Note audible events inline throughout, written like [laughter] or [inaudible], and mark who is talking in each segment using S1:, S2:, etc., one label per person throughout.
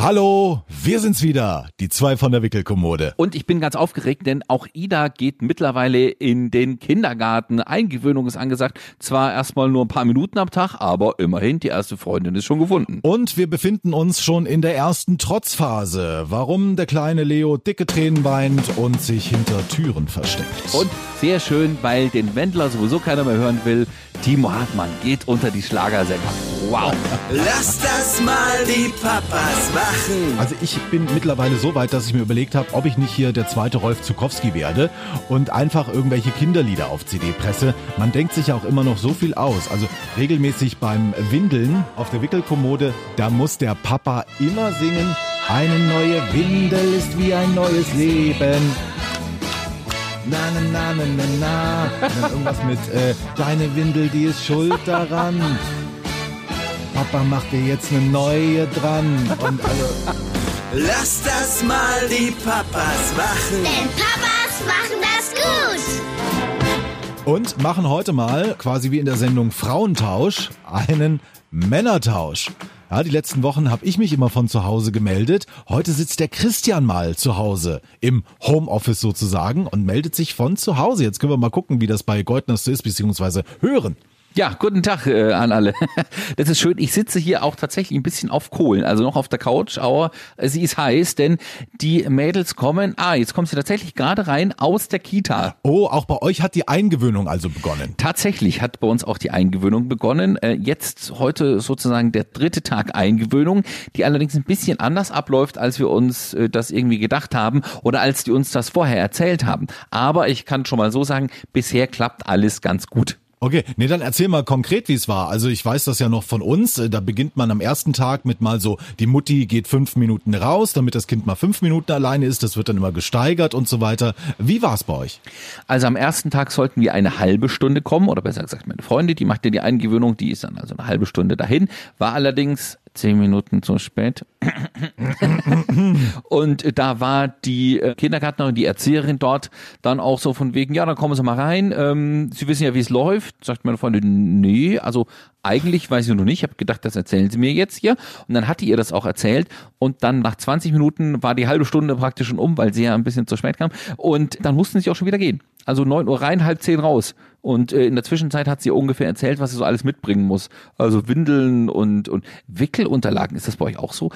S1: Hallo, wir sind's wieder, die zwei von der Wickelkommode.
S2: Und ich bin ganz aufgeregt, denn auch Ida geht mittlerweile in den Kindergarten. Eingewöhnung ist angesagt. Zwar erstmal nur ein paar Minuten am Tag, aber immerhin, die erste Freundin ist schon gefunden.
S1: Und wir befinden uns schon in der ersten Trotzphase. Warum der kleine Leo dicke Tränen weint und sich hinter Türen versteckt.
S2: Und sehr schön, weil den Wendler sowieso keiner mehr hören will. Timo Hartmann geht unter die Schlagersänger. Wow. [laughs]
S3: Lass das mal die Papas machen.
S1: Also ich bin mittlerweile so weit, dass ich mir überlegt habe, ob ich nicht hier der zweite Rolf Zukowski werde und einfach irgendwelche Kinderlieder auf CD presse. Man denkt sich ja auch immer noch so viel aus. Also regelmäßig beim Windeln auf der Wickelkommode, da muss der Papa immer singen, eine neue Windel ist wie ein neues Leben. Na, na, na, na, na, na. Irgendwas mit, äh, deine Windel, die ist schuld daran. Papa macht dir jetzt eine neue dran. Und also,
S3: Lass das mal die Papas machen.
S4: Denn Papas machen das gut.
S1: und machen heute mal, quasi wie in der Sendung Frauentausch, einen Männertausch. Ja, die letzten Wochen habe ich mich immer von zu Hause gemeldet. Heute sitzt der Christian mal zu Hause, im Homeoffice sozusagen, und meldet sich von zu Hause. Jetzt können wir mal gucken, wie das bei Goldners so ist, beziehungsweise hören.
S2: Ja, guten Tag äh, an alle. [laughs] Das ist schön. Ich sitze hier auch tatsächlich ein bisschen auf Kohlen, also noch auf der Couch, aber sie ist heiß, denn die Mädels kommen. Ah, jetzt kommt sie tatsächlich gerade rein aus der Kita.
S1: Oh, auch bei euch hat die Eingewöhnung also begonnen.
S2: Tatsächlich hat bei uns auch die Eingewöhnung begonnen. Äh, Jetzt heute sozusagen der dritte Tag Eingewöhnung, die allerdings ein bisschen anders abläuft, als wir uns äh, das irgendwie gedacht haben oder als die uns das vorher erzählt haben. Aber ich kann schon mal so sagen, bisher klappt alles ganz gut.
S1: Okay, nee, dann erzähl mal konkret, wie es war. Also ich weiß das ja noch von uns. Äh, Da beginnt man am ersten Tag mit mal so, die Mutti geht fünf Minuten raus, damit das Kind mal fünf Minuten alleine ist. Das wird dann immer gesteigert und so weiter. Wie war es bei euch?
S2: Also am ersten Tag sollten wir eine halbe Stunde kommen, oder besser gesagt meine Freundin, die macht ja die Eingewöhnung, die ist dann also eine halbe Stunde dahin, war allerdings zehn Minuten zu spät. [laughs] und da war die äh, Kindergärtnerin, die Erzieherin dort dann auch so von wegen, ja, dann kommen Sie mal rein, ähm, Sie wissen ja, wie es läuft. Sagt meine Freundin, nee, also eigentlich weiß ich noch nicht. Ich habe gedacht, das erzählen Sie mir jetzt hier. Und dann hat die ihr das auch erzählt. Und dann nach 20 Minuten war die halbe Stunde praktisch schon um, weil sie ja ein bisschen zu spät kam. Und dann mussten sie auch schon wieder gehen. Also neun Uhr rein, halb zehn raus. Und äh, in der Zwischenzeit hat sie ungefähr erzählt, was sie so alles mitbringen muss. Also Windeln und, und Wickelunterlagen. Ist das bei euch auch so?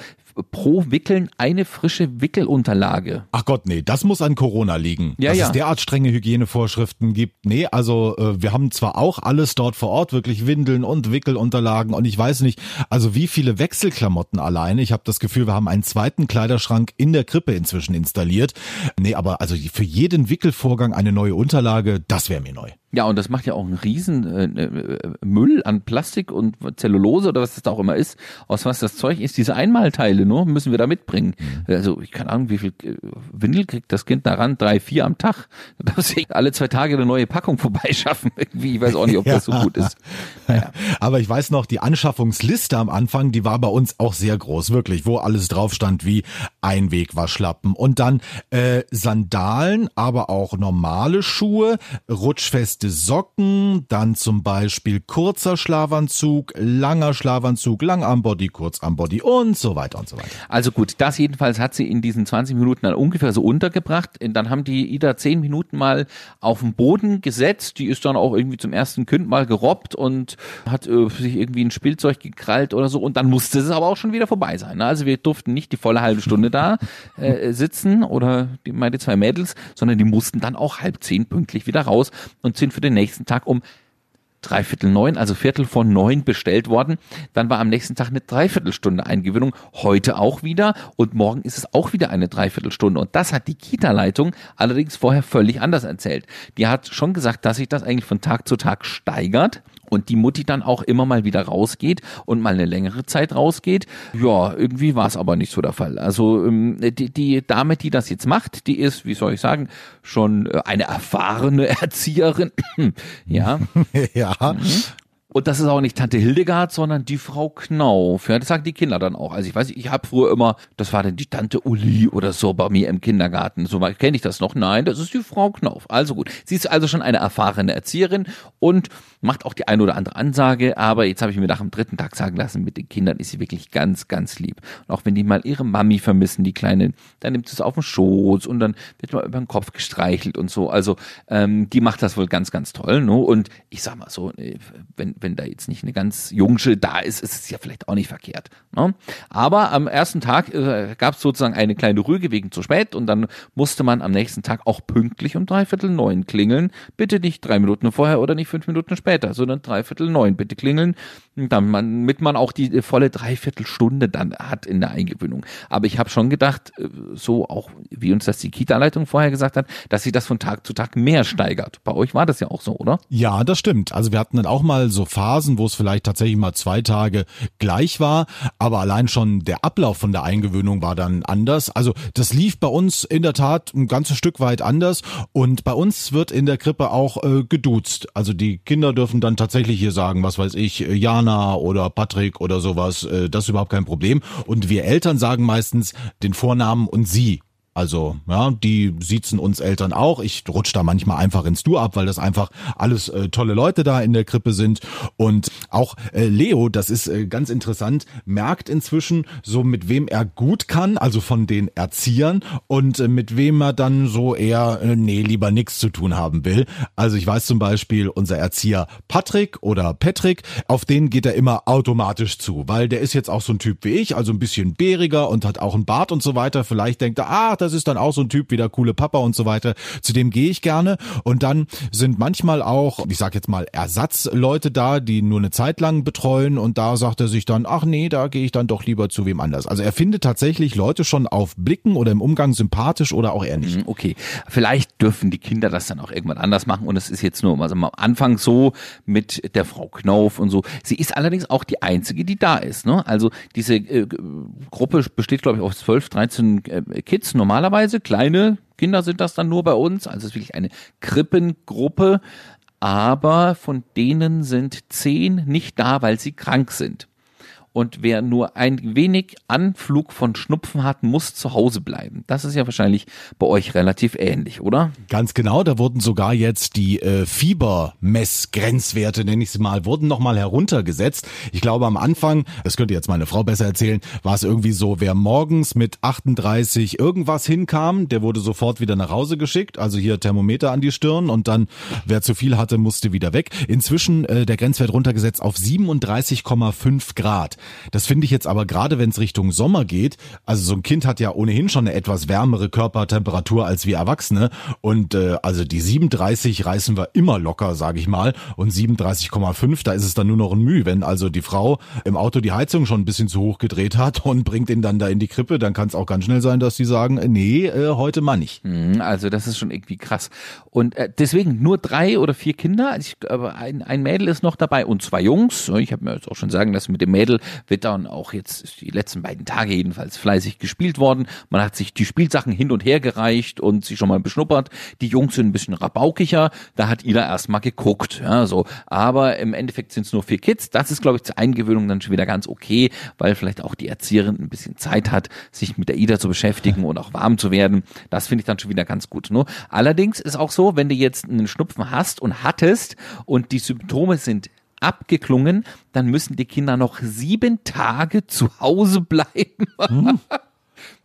S2: Pro Wickeln eine frische Wickelunterlage.
S1: Ach Gott, nee, das muss an Corona liegen.
S2: Ja,
S1: dass
S2: ja.
S1: es derart strenge Hygienevorschriften gibt. Nee, also äh, wir haben zwar auch alles dort vor Ort, wirklich Windeln und Wickelunterlagen und ich weiß nicht, also wie viele Wechselklamotten alleine. Ich habe das Gefühl, wir haben einen zweiten Kleiderschrank in der Krippe inzwischen installiert. Nee, aber also für jeden Wickelvorgang eine neue Unterlage, das wäre mir neu.
S2: Ja, und das macht ja auch einen riesen äh, äh, Müll an Plastik und Zellulose oder was das da auch immer ist, aus was das Zeug ist. Diese Einmalteile nur müssen wir da mitbringen. Also ich keine Ahnung, wie viel äh, Windel kriegt das Kind daran? Drei, vier am Tag. Da muss ich alle zwei Tage eine neue Packung [laughs] vorbeischaffen. Irgendwie, ich weiß auch nicht, ob das so gut ist. [laughs] Naja.
S1: Aber ich weiß noch, die Anschaffungsliste am Anfang, die war bei uns auch sehr groß, wirklich, wo alles drauf stand wie Einwegwaschlappen und dann äh, Sandalen, aber auch normale Schuhe, rutschfeste Socken, dann zum Beispiel kurzer Schlafanzug, langer Schlafanzug, Langarmbody, Kurzarmbody und so weiter und so weiter.
S2: Also gut, das jedenfalls hat sie in diesen 20 Minuten dann ungefähr so untergebracht. Dann haben die Ida 10 Minuten mal auf den Boden gesetzt. Die ist dann auch irgendwie zum ersten Kind mal gerobbt und hat äh, sich irgendwie ein Spielzeug gekrallt oder so. Und dann musste es aber auch schon wieder vorbei sein. ne? Also wir durften nicht die volle halbe Stunde da [laughs] äh, sitzen oder die, meine zwei Mädels, sondern die mussten dann auch halb zehn pünktlich wieder raus und sind für den nächsten Tag um dreiviertel neun, also Viertel von neun bestellt worden. Dann war am nächsten Tag eine Dreiviertelstunde Eingewöhnung, heute auch wieder und morgen ist es auch wieder eine Dreiviertelstunde. Und das hat die Kita-Leitung allerdings vorher völlig anders erzählt. Die hat schon gesagt, dass sich das eigentlich von Tag zu Tag steigert und die Mutti dann auch immer mal wieder rausgeht und mal eine längere Zeit rausgeht. Ja, irgendwie war es aber nicht so der Fall. Also ähm, die, die Dame, die das jetzt macht, die ist, wie soll ich sagen, schon äh, eine erfahrene [laughs] Erzieherin. ja, [laughs]
S1: ja. 啊 사.
S2: Und das ist auch nicht Tante Hildegard, sondern die Frau Knauf. Ja, das sagen die Kinder dann auch. Also ich weiß, ich habe früher immer, das war dann die Tante Uli oder so bei mir im Kindergarten. So kenne ich das noch. Nein, das ist die Frau Knauf. Also gut. Sie ist also schon eine erfahrene Erzieherin und macht auch die eine oder andere Ansage. Aber jetzt habe ich mir nach dem dritten Tag sagen lassen, mit den Kindern ist sie wirklich ganz, ganz lieb. Und auch wenn die mal ihre Mami vermissen, die Kleinen, dann nimmt sie es auf den Schoß und dann wird mal über den Kopf gestreichelt und so. Also ähm, die macht das wohl ganz, ganz toll. Ne? Und ich sag mal so, äh, wenn wenn da jetzt nicht eine ganz Jungsche da ist, ist es ja vielleicht auch nicht verkehrt. Ne? Aber am ersten Tag äh, gab es sozusagen eine kleine Rüge wegen zu spät und dann musste man am nächsten Tag auch pünktlich um dreiviertel neun klingeln. Bitte nicht drei Minuten vorher oder nicht fünf Minuten später, sondern dreiviertel neun bitte klingeln, damit man auch die volle Dreiviertelstunde dann hat in der Eingewöhnung. Aber ich habe schon gedacht, äh, so auch wie uns das die Kita-Leitung vorher gesagt hat, dass sich das von Tag zu Tag mehr steigert. Bei euch war das ja auch so, oder?
S1: Ja, das stimmt. Also wir hatten dann auch mal so Phasen, wo es vielleicht tatsächlich mal zwei Tage gleich war, aber allein schon der Ablauf von der Eingewöhnung war dann anders. Also das lief bei uns in der Tat ein ganzes Stück weit anders und bei uns wird in der Krippe auch äh, geduzt. Also die Kinder dürfen dann tatsächlich hier sagen, was weiß ich, Jana oder Patrick oder sowas, äh, das ist überhaupt kein Problem. Und wir Eltern sagen meistens den Vornamen und sie. Also, ja, die siezen uns Eltern auch. Ich rutsch da manchmal einfach ins Du ab, weil das einfach alles äh, tolle Leute da in der Krippe sind. Und auch äh, Leo, das ist äh, ganz interessant, merkt inzwischen so, mit wem er gut kann, also von den Erziehern und äh, mit wem er dann so eher, äh, nee, lieber nichts zu tun haben will. Also ich weiß zum Beispiel, unser Erzieher Patrick oder Patrick, auf den geht er immer automatisch zu, weil der ist jetzt auch so ein Typ wie ich, also ein bisschen bäriger und hat auch einen Bart und so weiter. Vielleicht denkt er, ah, das ist dann auch so ein Typ wie der coole Papa und so weiter. Zu dem gehe ich gerne. Und dann sind manchmal auch, ich sag jetzt mal, Ersatzleute da, die nur eine Zeit lang betreuen. Und da sagt er sich dann, ach nee, da gehe ich dann doch lieber zu wem anders. Also er findet tatsächlich Leute schon auf Blicken oder im Umgang sympathisch oder auch eher nicht. Mhm,
S2: okay, vielleicht dürfen die Kinder das dann auch irgendwann anders machen. Und es ist jetzt nur also am Anfang so mit der Frau Knauf und so. Sie ist allerdings auch die einzige, die da ist. Ne? Also diese äh, Gruppe besteht, glaube ich, aus 12, 13 äh, Kids. Normal normalerweise. Kleine Kinder sind das dann nur bei uns. Also es ist wirklich eine Krippengruppe. Aber von denen sind zehn nicht da, weil sie krank sind. Und wer nur ein wenig Anflug von Schnupfen hat, muss zu Hause bleiben. Das ist ja wahrscheinlich bei euch relativ ähnlich, oder?
S1: Ganz genau. Da wurden sogar jetzt die äh, Fiebermessgrenzwerte, nenne ich sie mal, wurden nochmal heruntergesetzt. Ich glaube am Anfang, das könnte jetzt meine Frau besser erzählen, war es irgendwie so, wer morgens mit 38 irgendwas hinkam, der wurde sofort wieder nach Hause geschickt. Also hier Thermometer an die Stirn und dann, wer zu viel hatte, musste wieder weg. Inzwischen äh, der Grenzwert runtergesetzt auf 37,5 Grad. Das finde ich jetzt aber gerade, wenn es Richtung Sommer geht, also so ein Kind hat ja ohnehin schon eine etwas wärmere Körpertemperatur als wir Erwachsene und äh, also die 37 reißen wir immer locker, sage ich mal, und 37,5, da ist es dann nur noch ein Mühe, wenn also die Frau im Auto die Heizung schon ein bisschen zu hoch gedreht hat und bringt ihn dann da in die Krippe, dann kann es auch ganz schnell sein, dass sie sagen, äh, nee, äh, heute mal nicht.
S2: Mhm, also das ist schon irgendwie krass. Und äh, deswegen nur drei oder vier Kinder, ich, aber ein, ein Mädel ist noch dabei und zwei Jungs. Ich habe mir jetzt auch schon sagen lassen, mit dem Mädel wird dann auch jetzt die letzten beiden Tage jedenfalls fleißig gespielt worden. Man hat sich die Spielsachen hin und her gereicht und sie schon mal beschnuppert. Die Jungs sind ein bisschen rabaukiger. Da hat Ida erstmal geguckt. Ja, so. Aber im Endeffekt sind es nur vier Kids. Das ist, glaube ich, zur Eingewöhnung dann schon wieder ganz okay, weil vielleicht auch die Erzieherin ein bisschen Zeit hat, sich mit der Ida zu beschäftigen und auch warm zu werden. Das finde ich dann schon wieder ganz gut. Ne? Allerdings ist auch so, wenn du jetzt einen Schnupfen hast und hattest und die Symptome sind abgeklungen, dann müssen die Kinder noch sieben Tage zu Hause bleiben. Hm.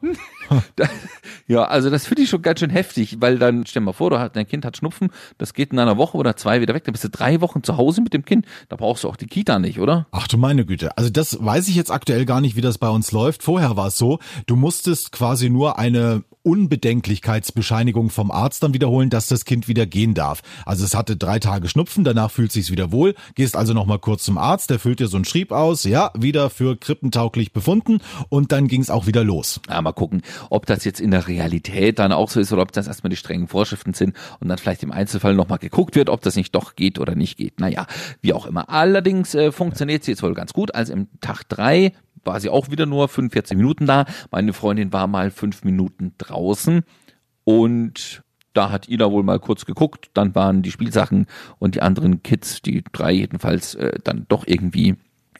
S2: [laughs] [laughs] ja, also das finde ich schon ganz schön heftig, weil dann, stell dir mal vor, du hast, dein Kind hat Schnupfen, das geht in einer Woche oder zwei wieder weg, dann bist du drei Wochen zu Hause mit dem Kind, da brauchst du auch die Kita nicht, oder?
S1: Ach du meine Güte, also das weiß ich jetzt aktuell gar nicht, wie das bei uns läuft. Vorher war es so, du musstest quasi nur eine Unbedenklichkeitsbescheinigung vom Arzt dann wiederholen, dass das Kind wieder gehen darf. Also es hatte drei Tage Schnupfen, danach fühlt sich's wieder wohl, gehst also nochmal kurz zum Arzt, der füllt dir so ein Schrieb aus, ja, wieder für krippentauglich befunden und dann ging's auch wieder los.
S2: Ja, mal gucken, ob das jetzt in der Realität dann auch so ist oder ob das erstmal die strengen Vorschriften sind und dann vielleicht im Einzelfall nochmal geguckt wird, ob das nicht doch geht oder nicht geht. Naja, wie auch immer. Allerdings äh, funktioniert sie jetzt wohl ganz gut. Also im Tag drei war sie auch wieder nur 45 Minuten da. Meine Freundin war mal fünf Minuten draußen und da hat Ida wohl mal kurz geguckt, dann waren die Spielsachen und die anderen Kids, die drei jedenfalls, äh, dann doch irgendwie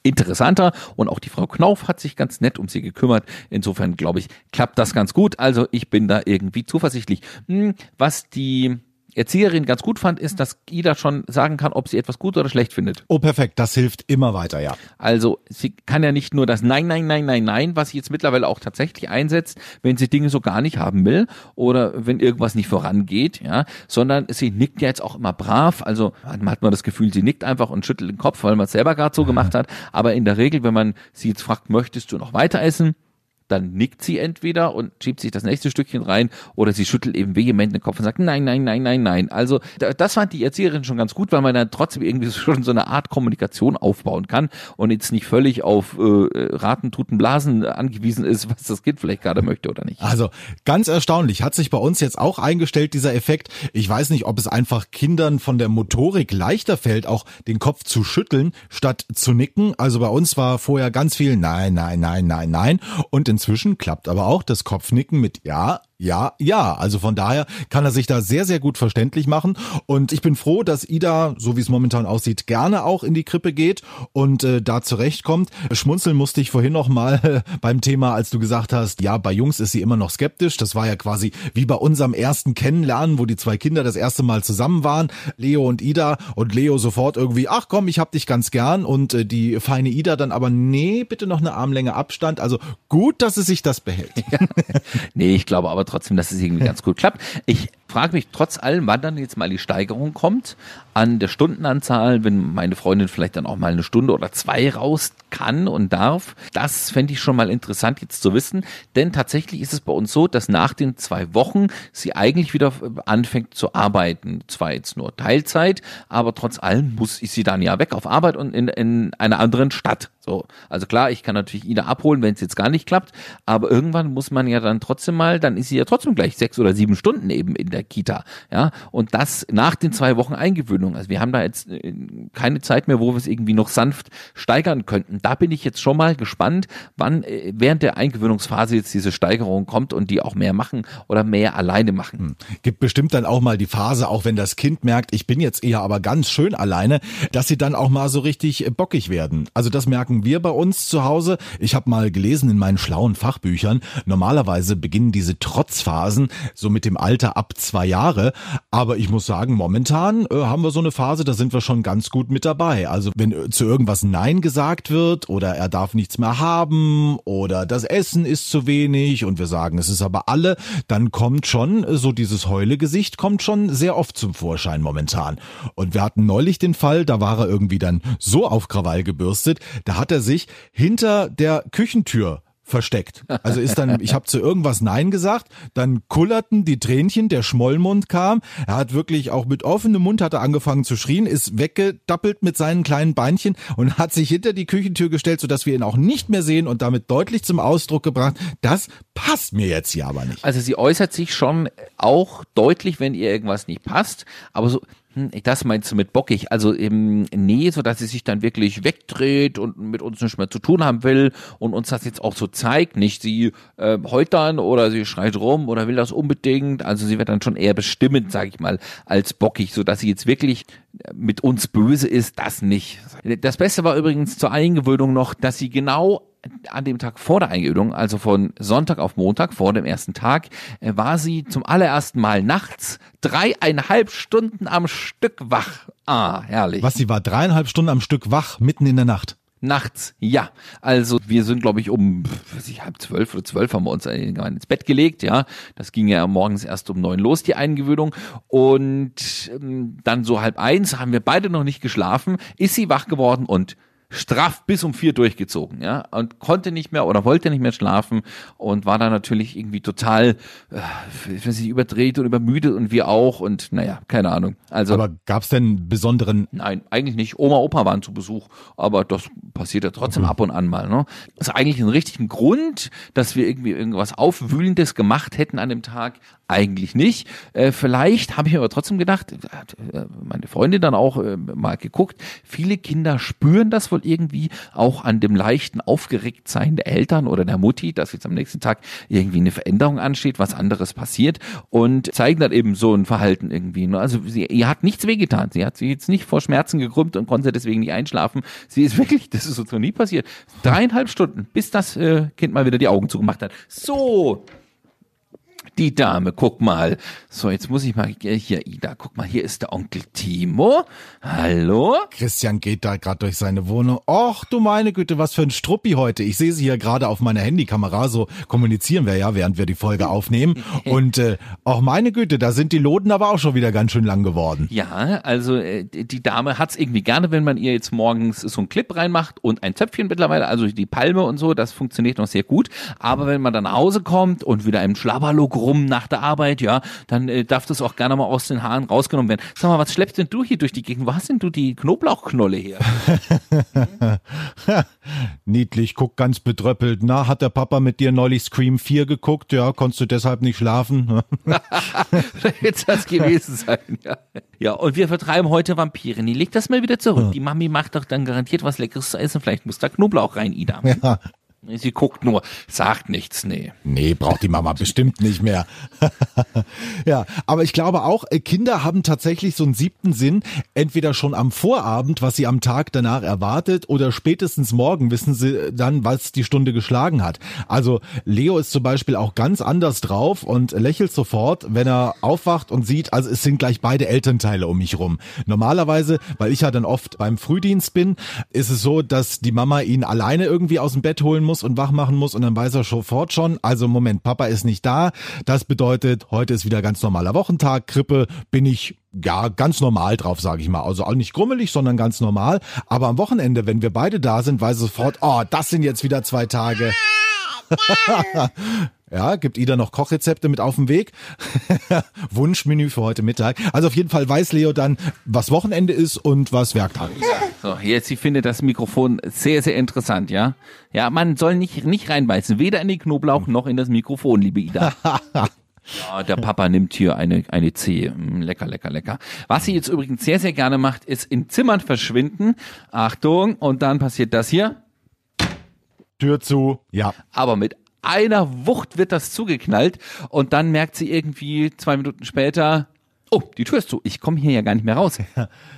S2: interessanter und auch die Frau Knauf hat sich ganz nett um sie gekümmert. Insofern glaube ich, klappt das ganz gut. Also ich bin da irgendwie zuversichtlich. Hm, was die Erzieherin ganz gut fand, ist, dass Ida schon sagen kann, ob sie etwas gut oder schlecht findet.
S1: Oh, perfekt. Das hilft immer weiter, ja.
S2: Also sie kann ja nicht nur das Nein, Nein, Nein, Nein, Nein, was sie jetzt mittlerweile auch tatsächlich einsetzt, wenn sie Dinge so gar nicht haben will oder wenn irgendwas nicht vorangeht, ja, sondern sie nickt ja jetzt auch immer brav. Also man hat man das Gefühl, sie nickt einfach und schüttelt den Kopf, weil man es selber gerade so [laughs] gemacht hat. Aber in der Regel, wenn man sie jetzt fragt, möchtest du noch weiter essen? Dann nickt sie entweder und schiebt sich das nächste Stückchen rein oder sie schüttelt eben vehement den Kopf und sagt nein, nein, nein, nein, nein. Also das fand die Erzieherin schon ganz gut, weil man dann trotzdem irgendwie [laughs] schon so eine Art Kommunikation aufbauen kann und jetzt nicht völlig auf äh, Raten, Tuten, Blasen angewiesen ist, was das Kind vielleicht gerade möchte oder nicht.
S1: Also ganz erstaunlich, hat sich bei uns jetzt auch eingestellt, dieser Effekt. Ich weiß nicht, ob es einfach Kindern von der Motorik leichter fällt, auch den Kopf zu schütteln, statt zu nicken. Also bei uns war vorher ganz viel Nein, nein, nein, nein, nein. Und in Inzwischen klappt aber auch das Kopfnicken mit Ja, ja, ja. Also von daher kann er sich da sehr, sehr gut verständlich machen. Und ich bin froh, dass Ida, so wie es momentan aussieht, gerne auch in die Krippe geht und äh, da zurechtkommt. Schmunzeln musste ich vorhin noch mal äh, [laughs] beim Thema, als du gesagt hast, ja, bei Jungs ist sie immer noch skeptisch. Das war ja quasi wie bei unserem ersten Kennenlernen, wo die zwei Kinder das erste Mal zusammen waren, Leo und Ida. Und Leo sofort irgendwie, ach komm, ich hab dich ganz gern. Und äh, die feine Ida dann aber, nee, bitte noch eine Armlänge Abstand. Also gut, dass es sich das behält. [laughs]
S2: Nee, ich glaube aber trotzdem, dass es irgendwie ganz gut klappt. Ich frage mich trotz allem, wann dann jetzt mal die Steigerung kommt an der Stundenanzahl, wenn meine Freundin vielleicht dann auch mal eine Stunde oder zwei raus kann und darf. Das fände ich schon mal interessant jetzt zu wissen, denn tatsächlich ist es bei uns so, dass nach den zwei Wochen sie eigentlich wieder anfängt zu arbeiten. Zwar jetzt nur Teilzeit, aber trotz allem muss ich sie dann ja weg auf Arbeit und in, in einer anderen Stadt. So, also klar, ich kann natürlich Ida abholen, wenn es jetzt gar nicht klappt, aber irgendwann muss man ja dann trotzdem mal, dann ist sie ja trotzdem gleich sechs oder sieben Stunden eben in der Kita, ja, und das nach den zwei Wochen Eingewöhnung. Also wir haben da jetzt äh, keine Zeit mehr, wo wir es irgendwie noch sanft steigern könnten. Da bin ich jetzt schon mal gespannt, wann äh, während der Eingewöhnungsphase jetzt diese Steigerung kommt und die auch mehr machen oder mehr alleine machen. Hm.
S1: Gibt bestimmt dann auch mal die Phase, auch wenn das Kind merkt, ich bin jetzt eher aber ganz schön alleine, dass sie dann auch mal so richtig bockig werden. Also das merken wir bei uns zu Hause. Ich habe mal gelesen in meinen schlauen Fachbüchern, normalerweise beginnen diese Trotzphasen so mit dem Alter ab zwei Jahre. Aber ich muss sagen, momentan äh, haben wir so eine Phase, da sind wir schon ganz gut mit dabei. Also wenn äh, zu irgendwas Nein gesagt wird oder er darf nichts mehr haben oder das Essen ist zu wenig und wir sagen, es ist aber alle, dann kommt schon äh, so dieses Heulegesicht kommt schon sehr oft zum Vorschein momentan. Und wir hatten neulich den Fall, da war er irgendwie dann so auf Krawall gebürstet, da hat hat er sich hinter der Küchentür versteckt. Also ist dann, ich habe zu irgendwas Nein gesagt, dann kullerten die Tränchen, der Schmollmund kam, er hat wirklich auch mit offenem Mund hat er angefangen zu schrien, ist weggedappelt mit seinen kleinen Beinchen und hat sich hinter die Küchentür gestellt, sodass wir ihn auch nicht mehr sehen und damit deutlich zum Ausdruck gebracht, das passt mir jetzt hier aber nicht.
S2: Also sie äußert sich schon auch deutlich, wenn ihr irgendwas nicht passt, aber so das meinst du mit bockig? Also eben, nee, so dass sie sich dann wirklich wegdreht und mit uns nichts mehr zu tun haben will und uns das jetzt auch so zeigt. Nicht sie äh, heult dann oder sie schreit rum oder will das unbedingt. Also sie wird dann schon eher bestimmend, sag ich mal, als bockig, so dass sie jetzt wirklich mit uns böse ist, das nicht. Das Beste war übrigens zur Eingewöhnung noch, dass sie genau an dem Tag vor der Eingewöhnung, also von Sonntag auf Montag, vor dem ersten Tag, äh, war sie zum allerersten Mal nachts dreieinhalb Stunden am Stück wach. Ah, herrlich.
S1: Was, sie war dreieinhalb Stunden am Stück wach, mitten in der Nacht?
S2: Nachts, ja. Also wir sind, glaube ich, um weiß ich, halb zwölf oder zwölf haben wir uns ins Bett gelegt, ja. Das ging ja morgens erst um neun los, die Eingewöhnung. Und ähm, dann so halb eins haben wir beide noch nicht geschlafen, ist sie wach geworden und straff bis um vier durchgezogen, ja, und konnte nicht mehr oder wollte nicht mehr schlafen und war dann natürlich irgendwie total, äh, ich weiß nicht, überdreht und übermüdet und wir auch und naja, keine Ahnung. Also.
S1: Aber gab's denn besonderen?
S2: Nein, eigentlich nicht. Oma, Opa waren zu Besuch, aber das passiert ja trotzdem okay. ab und an mal, ne. Das ist eigentlich ein richtigen Grund, dass wir irgendwie irgendwas Aufwühlendes gemacht hätten an dem Tag, eigentlich nicht. Äh, vielleicht habe ich aber trotzdem gedacht, äh, meine Freundin dann auch äh, mal geguckt, viele Kinder spüren das wohl soll irgendwie auch an dem leichten Aufgeregtsein der Eltern oder der Mutti, dass jetzt am nächsten Tag irgendwie eine Veränderung ansteht, was anderes passiert und zeigen dann eben so ein Verhalten irgendwie. Ne? Also sie, ihr hat nichts wehgetan. Sie hat sich jetzt nicht vor Schmerzen gekrümmt und konnte deswegen nicht einschlafen. Sie ist [laughs] wirklich, das ist uns noch nie passiert. Dreieinhalb Stunden, bis das äh, Kind mal wieder die Augen zugemacht hat. So, die Dame, guck mal. So, jetzt muss ich mal hier, Ida, guck mal, hier ist der Onkel Timo. Hallo?
S1: Christian geht da gerade durch seine Wohnung. Och, du meine Güte, was für ein Struppi heute. Ich sehe sie hier gerade auf meiner Handykamera, so kommunizieren wir ja, während wir die Folge [laughs] aufnehmen. Und äh, auch meine Güte, da sind die Loden aber auch schon wieder ganz schön lang geworden.
S2: Ja, also äh, die Dame hat's irgendwie gerne, wenn man ihr jetzt morgens so einen Clip reinmacht und ein Zöpfchen mittlerweile, also die Palme und so, das funktioniert noch sehr gut. Aber wenn man dann nach Hause kommt und wieder im Schlabberlook rum nach der Arbeit, ja, dann äh, darf das auch gerne mal aus den Haaren rausgenommen werden. Sag mal, was schleppst denn du hier durch die Gegend? Wo hast denn du die Knoblauchknolle her? [laughs]
S1: Niedlich, guck ganz bedröppelt. Na, hat der Papa mit dir neulich Scream 4 geguckt? Ja, konntest du deshalb nicht schlafen? [laughs]
S2: Jetzt das gewesen sein, ja. Ja, und wir vertreiben heute Vampire. Nee, leg das mal wieder zurück. Die Mami macht doch dann garantiert was Leckeres zu essen. Vielleicht muss da Knoblauch rein, Ida.
S1: ja.
S2: Sie guckt nur, sagt nichts, nee.
S1: Nee, braucht die Mama bestimmt nicht mehr. [laughs] ja, aber ich glaube auch, äh, Kinder haben tatsächlich so einen siebten Sinn, entweder schon am Vorabend, was sie am Tag danach erwartet, oder spätestens morgen wissen sie dann, was die Stunde geschlagen hat. Also Leo ist zum Beispiel auch ganz anders drauf und lächelt sofort, wenn er aufwacht und sieht, also es sind gleich beide Elternteile um mich rum. Normalerweise, weil ich ja dann oft beim Frühdienst bin, ist es so, dass die Mama ihn alleine irgendwie aus dem Bett holen muss und wach machen muss und dann weiß er sofort schon, also Moment, Papa ist nicht da. Das bedeutet, heute ist wieder ganz normaler Wochentag, Krippe, bin ich ja, ganz normal drauf, sage ich mal. Also auch nicht grummelig, sondern ganz normal. Aber am Wochenende, wenn wir beide da sind, weiß er sofort, oh, das sind jetzt wieder zwei Tage. [laughs] Ja, gibt Ida noch Kochrezepte mit auf dem Weg. [laughs] Wunschmenü für heute Mittag. Also auf jeden Fall weiß Leo dann, was Wochenende ist und was Werktag ist.
S2: So, jetzt, ich finde das Mikrofon sehr, sehr interessant, ja. Ja, man soll nicht, nicht reinbeißen, weder in den Knoblauch noch in das Mikrofon, liebe Ida. [laughs] Ja, der Papa nimmt hier eine, eine Zehe. Mm, Lecker, lecker, lecker. Was sie jetzt übrigens sehr, sehr gerne macht, ist in Zimmern verschwinden. Achtung, und dann passiert das hier.
S1: Tür zu. Ja.
S2: Aber mit einer Wucht wird das zugeknallt und dann merkt sie irgendwie zwei Minuten später, oh, die Tür ist zu, ich komme hier ja gar nicht mehr raus.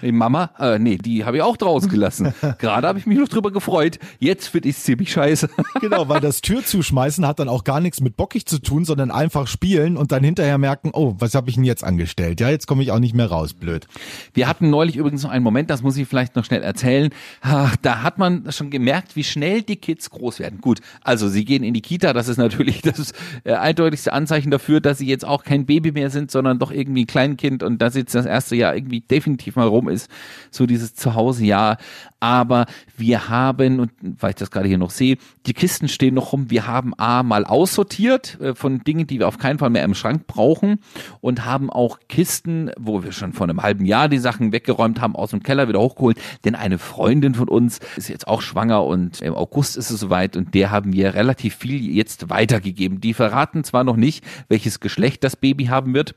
S2: Die Mama, äh, nee, die habe ich auch draußen gelassen. [laughs] Gerade habe ich mich noch drüber gefreut. Jetzt finde ich ziemlich scheiße. [laughs]
S1: Genau, weil das Tür zuschmeißen hat dann auch gar nichts mit bockig zu tun, sondern einfach spielen und dann hinterher merken, oh, was habe ich denn jetzt angestellt? Ja, jetzt komme ich auch nicht mehr raus, blöd.
S2: Wir hatten neulich übrigens noch einen Moment, das muss ich vielleicht noch schnell erzählen. Ach, Da hat man schon gemerkt, wie schnell die Kids groß werden. Gut, also sie gehen in die Kita, das ist natürlich das äh, eindeutigste Anzeichen dafür, dass sie jetzt auch kein Baby mehr sind, sondern doch irgendwie ein Kleinkind und dass jetzt das erste Jahr irgendwie definitiv mal rum ist, so dieses Zuhause-Jahr. Aber wir haben, und weil ich das gerade hier noch sehe, die Kisten stehen noch rum. Wir haben A mal aussortiert äh, von Dingen, die wir auf keinen Fall mehr im Schrank brauchen und haben auch Kisten, wo wir schon vor einem halben Jahr die Sachen weggeräumt haben, aus dem Keller wieder hochgeholt. Denn eine Freundin von uns ist jetzt auch schwanger und im August ist es soweit und der haben wir relativ viel jetzt weitergegeben. Die verraten zwar noch nicht, welches Geschlecht das Baby haben wird.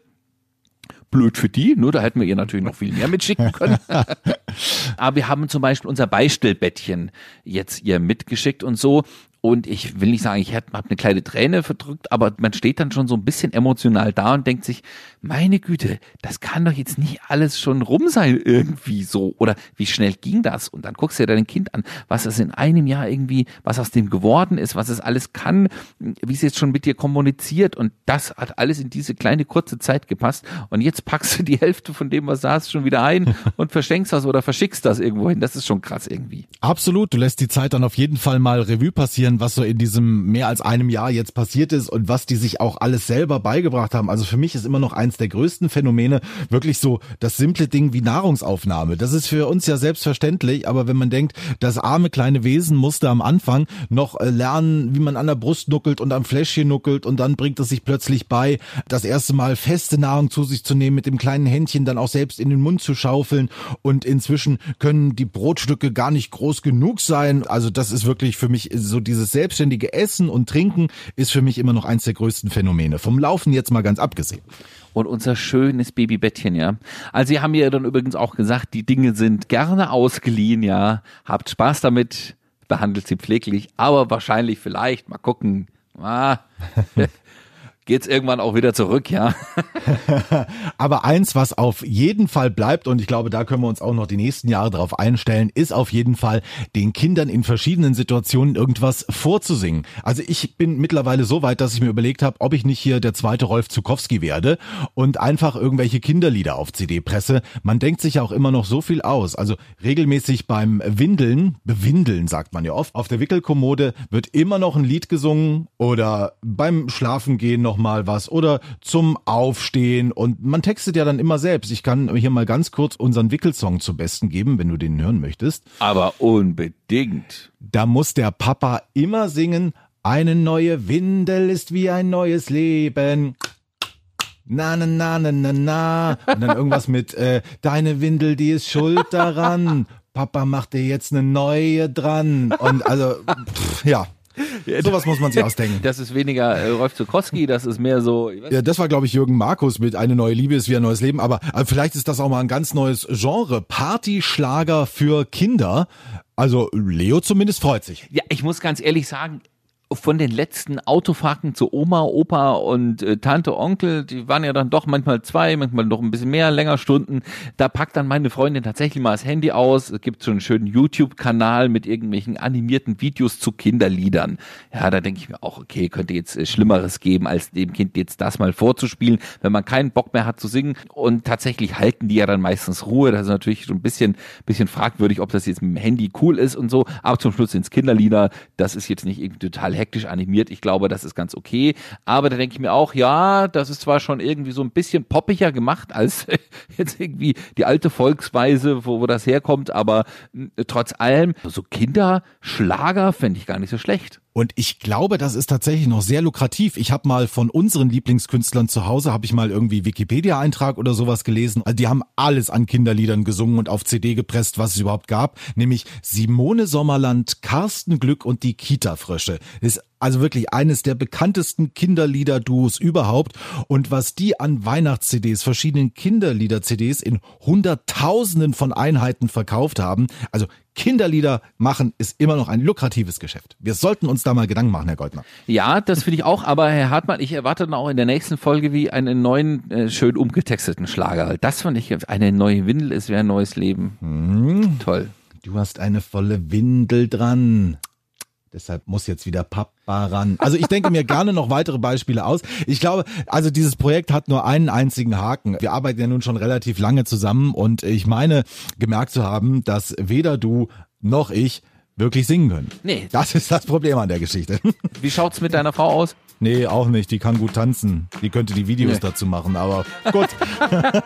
S2: Blöd für die, nur da hätten wir ihr natürlich noch viel mehr mitschicken können. [laughs] Aber wir haben zum Beispiel unser Beistellbettchen jetzt ihr mitgeschickt und so. Und ich will nicht sagen, ich habe eine kleine Träne verdrückt, aber man steht dann schon so ein bisschen emotional da und denkt sich, meine Güte, das kann doch jetzt nicht alles schon rum sein irgendwie so. Oder wie schnell ging das? Und dann guckst du dir dein Kind an, was es in einem Jahr irgendwie, was aus dem geworden ist, was es alles kann, wie es jetzt schon mit dir kommuniziert. Und das hat alles in diese kleine kurze Zeit gepasst. Und jetzt packst du die Hälfte von dem, was da hast, schon wieder ein [laughs] und verschenkst das oder verschickst das irgendwo hin. Das ist schon krass irgendwie.
S1: Absolut, du lässt die Zeit dann auf jeden Fall mal Revue passieren, was so in diesem mehr als einem Jahr jetzt passiert ist und was die sich auch alles selber beigebracht haben. Also für mich ist immer noch eins der größten Phänomene wirklich so das simple Ding wie Nahrungsaufnahme. Das ist für uns ja selbstverständlich, aber wenn man denkt, das arme kleine Wesen musste am Anfang noch äh, lernen, wie man an der Brust nuckelt und am Fläschchen nuckelt und dann bringt es sich plötzlich bei, das erste Mal feste Nahrung zu sich zu nehmen, mit dem kleinen Händchen dann auch selbst in den Mund zu schaufeln und inzwischen können die Brotstücke gar nicht groß genug sein. Also das ist wirklich für mich so dieses dieses selbstständige Essen und Trinken ist für mich immer noch eins der größten Phänomene. Vom Laufen jetzt mal ganz abgesehen.
S2: Und unser schönes Babybettchen, ja. Also Sie haben mir dann übrigens auch gesagt, die Dinge sind gerne ausgeliehen, ja. Habt Spaß damit, behandelt sie pfleglich, aber wahrscheinlich vielleicht, mal gucken. Ah. [laughs] geht's irgendwann auch wieder zurück, ja. [laughs]
S1: Aber eins, was auf jeden Fall bleibt, und ich glaube, da können wir uns auch noch die nächsten Jahre darauf einstellen, ist auf jeden Fall, den Kindern in verschiedenen Situationen irgendwas vorzusingen. Also ich bin mittlerweile so weit, dass ich mir überlegt habe, ob ich nicht hier der zweite Rolf Zukowski werde und einfach irgendwelche Kinderlieder auf CD presse. Man denkt sich ja auch immer noch so viel aus. Also regelmäßig beim Windeln, bewindeln sagt man ja oft, auf der Wickelkommode wird immer noch ein Lied gesungen oder beim Schlafengehen noch mal was oder zum Aufstehen und man textet ja dann immer selbst. Ich kann hier mal ganz kurz unseren Wickelsong zum Besten geben, wenn du den hören möchtest.
S2: Aber unbedingt.
S1: Da muss der Papa immer singen, eine neue Windel ist wie ein neues Leben. Na, na, na, na, na, na. Und dann irgendwas mit, äh, deine Windel, die ist schuld daran. Papa macht dir jetzt eine neue dran. Und also, pff, ja. Sowas muss man sich ausdenken.
S2: Das ist weniger äh, Rolf Zukowski, das ist mehr so.
S1: Ja, das war, glaube ich, Jürgen Markus mit Eine neue Liebe ist wie ein neues Leben. Aber äh, vielleicht ist das auch mal ein ganz neues Genre. Partyschlager für Kinder. Also Leo zumindest freut sich.
S2: Ja, ich muss ganz ehrlich sagen, von den letzten Autofahrten zu Oma, Opa und äh, Tante, Onkel, die waren ja dann doch manchmal zwei, manchmal noch ein bisschen mehr, länger Stunden. Da packt dann meine Freundin tatsächlich mal das Handy aus. Es gibt so einen schönen YouTube-Kanal mit irgendwelchen animierten Videos zu Kinderliedern. Ja, da denke ich mir auch, okay, könnte jetzt äh, Schlimmeres geben, als dem Kind jetzt das mal vorzuspielen, wenn man keinen Bock mehr hat zu singen. Und tatsächlich halten die ja dann meistens Ruhe. Das ist natürlich so ein bisschen, bisschen fragwürdig, ob das jetzt mit dem Handy cool ist und so. Aber zum Schluss sind es Kinderlieder. Das ist jetzt nicht irgendwie total hektisch animiert. Ich glaube, das ist ganz okay. Aber da denke ich mir auch, ja, das ist zwar schon irgendwie so ein bisschen poppiger gemacht [laughs] als jetzt irgendwie die alte Volksweise, wo, wo das herkommt, aber trotz allem, so Kinderschlager fände ich gar nicht so schlecht.
S1: Und ich glaube, das ist tatsächlich noch sehr lukrativ. Ich habe mal von unseren Lieblingskünstlern zu Hause, habe ich mal irgendwie Wikipedia-Eintrag oder sowas gelesen. Also die haben alles an Kinderliedern gesungen und auf CD gepresst, was es überhaupt gab. Nämlich Simone Sommerland, Carsten Glück und die Kita-Frösche. Ist also wirklich eines der bekanntesten Kinderlieder-Duos überhaupt. Und was die an Weihnachts-CDs, verschiedenen Kinderlieder-CDs in Hunderttausenden von Einheiten verkauft haben. Also Kinderlieder machen ist immer noch ein lukratives Geschäft. Wir sollten uns da mal Gedanken machen, Herr Goldner.
S2: Ja, das finde ich auch, aber Herr Hartmann, ich erwarte dann auch in der nächsten Folge wie einen neuen, äh, schön umgetexteten Schlager. Das fand ich, eine neue Windel ist wie ein neues Leben.
S1: Hm.
S2: Toll.
S1: Du hast eine volle Windel dran. Deshalb muss jetzt wieder Papa ran. Also ich denke mir gerne noch weitere Beispiele aus. Ich glaube, also dieses Projekt hat nur einen einzigen Haken. Wir arbeiten ja nun schon relativ lange zusammen und ich meine gemerkt zu haben, dass weder du noch ich wirklich singen können.
S2: Nee.
S1: Das ist das Problem an der Geschichte. [laughs]
S2: Wie schaut's mit deiner Frau aus?
S1: Nee, auch nicht. Die kann gut tanzen. Die könnte die Videos
S2: Nee.
S1: dazu machen, aber [laughs] gut. [laughs]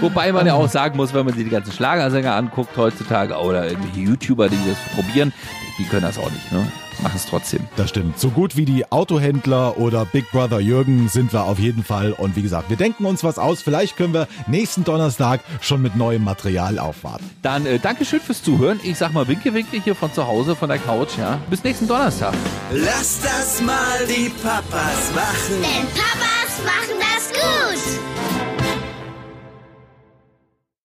S2: Wobei man ja auch sagen muss, wenn man sich die ganzen Schlagersänger anguckt heutzutage oder irgendwelche YouTuber, die das probieren, die können das auch nicht, ne? Machen es trotzdem.
S1: Das stimmt. So gut wie die Autohändler oder Big Brother Jürgen sind wir auf jeden Fall. Und wie gesagt, wir denken uns was aus. Vielleicht können wir nächsten Donnerstag schon mit neuem Material aufwarten.
S2: Dann äh, Dankeschön fürs Zuhören. Ich sag mal Winke, Winke hier von zu Hause, von der Couch, ja. Bis nächsten Donnerstag.
S3: Lass das mal die Papas machen.
S4: Denn Papas machen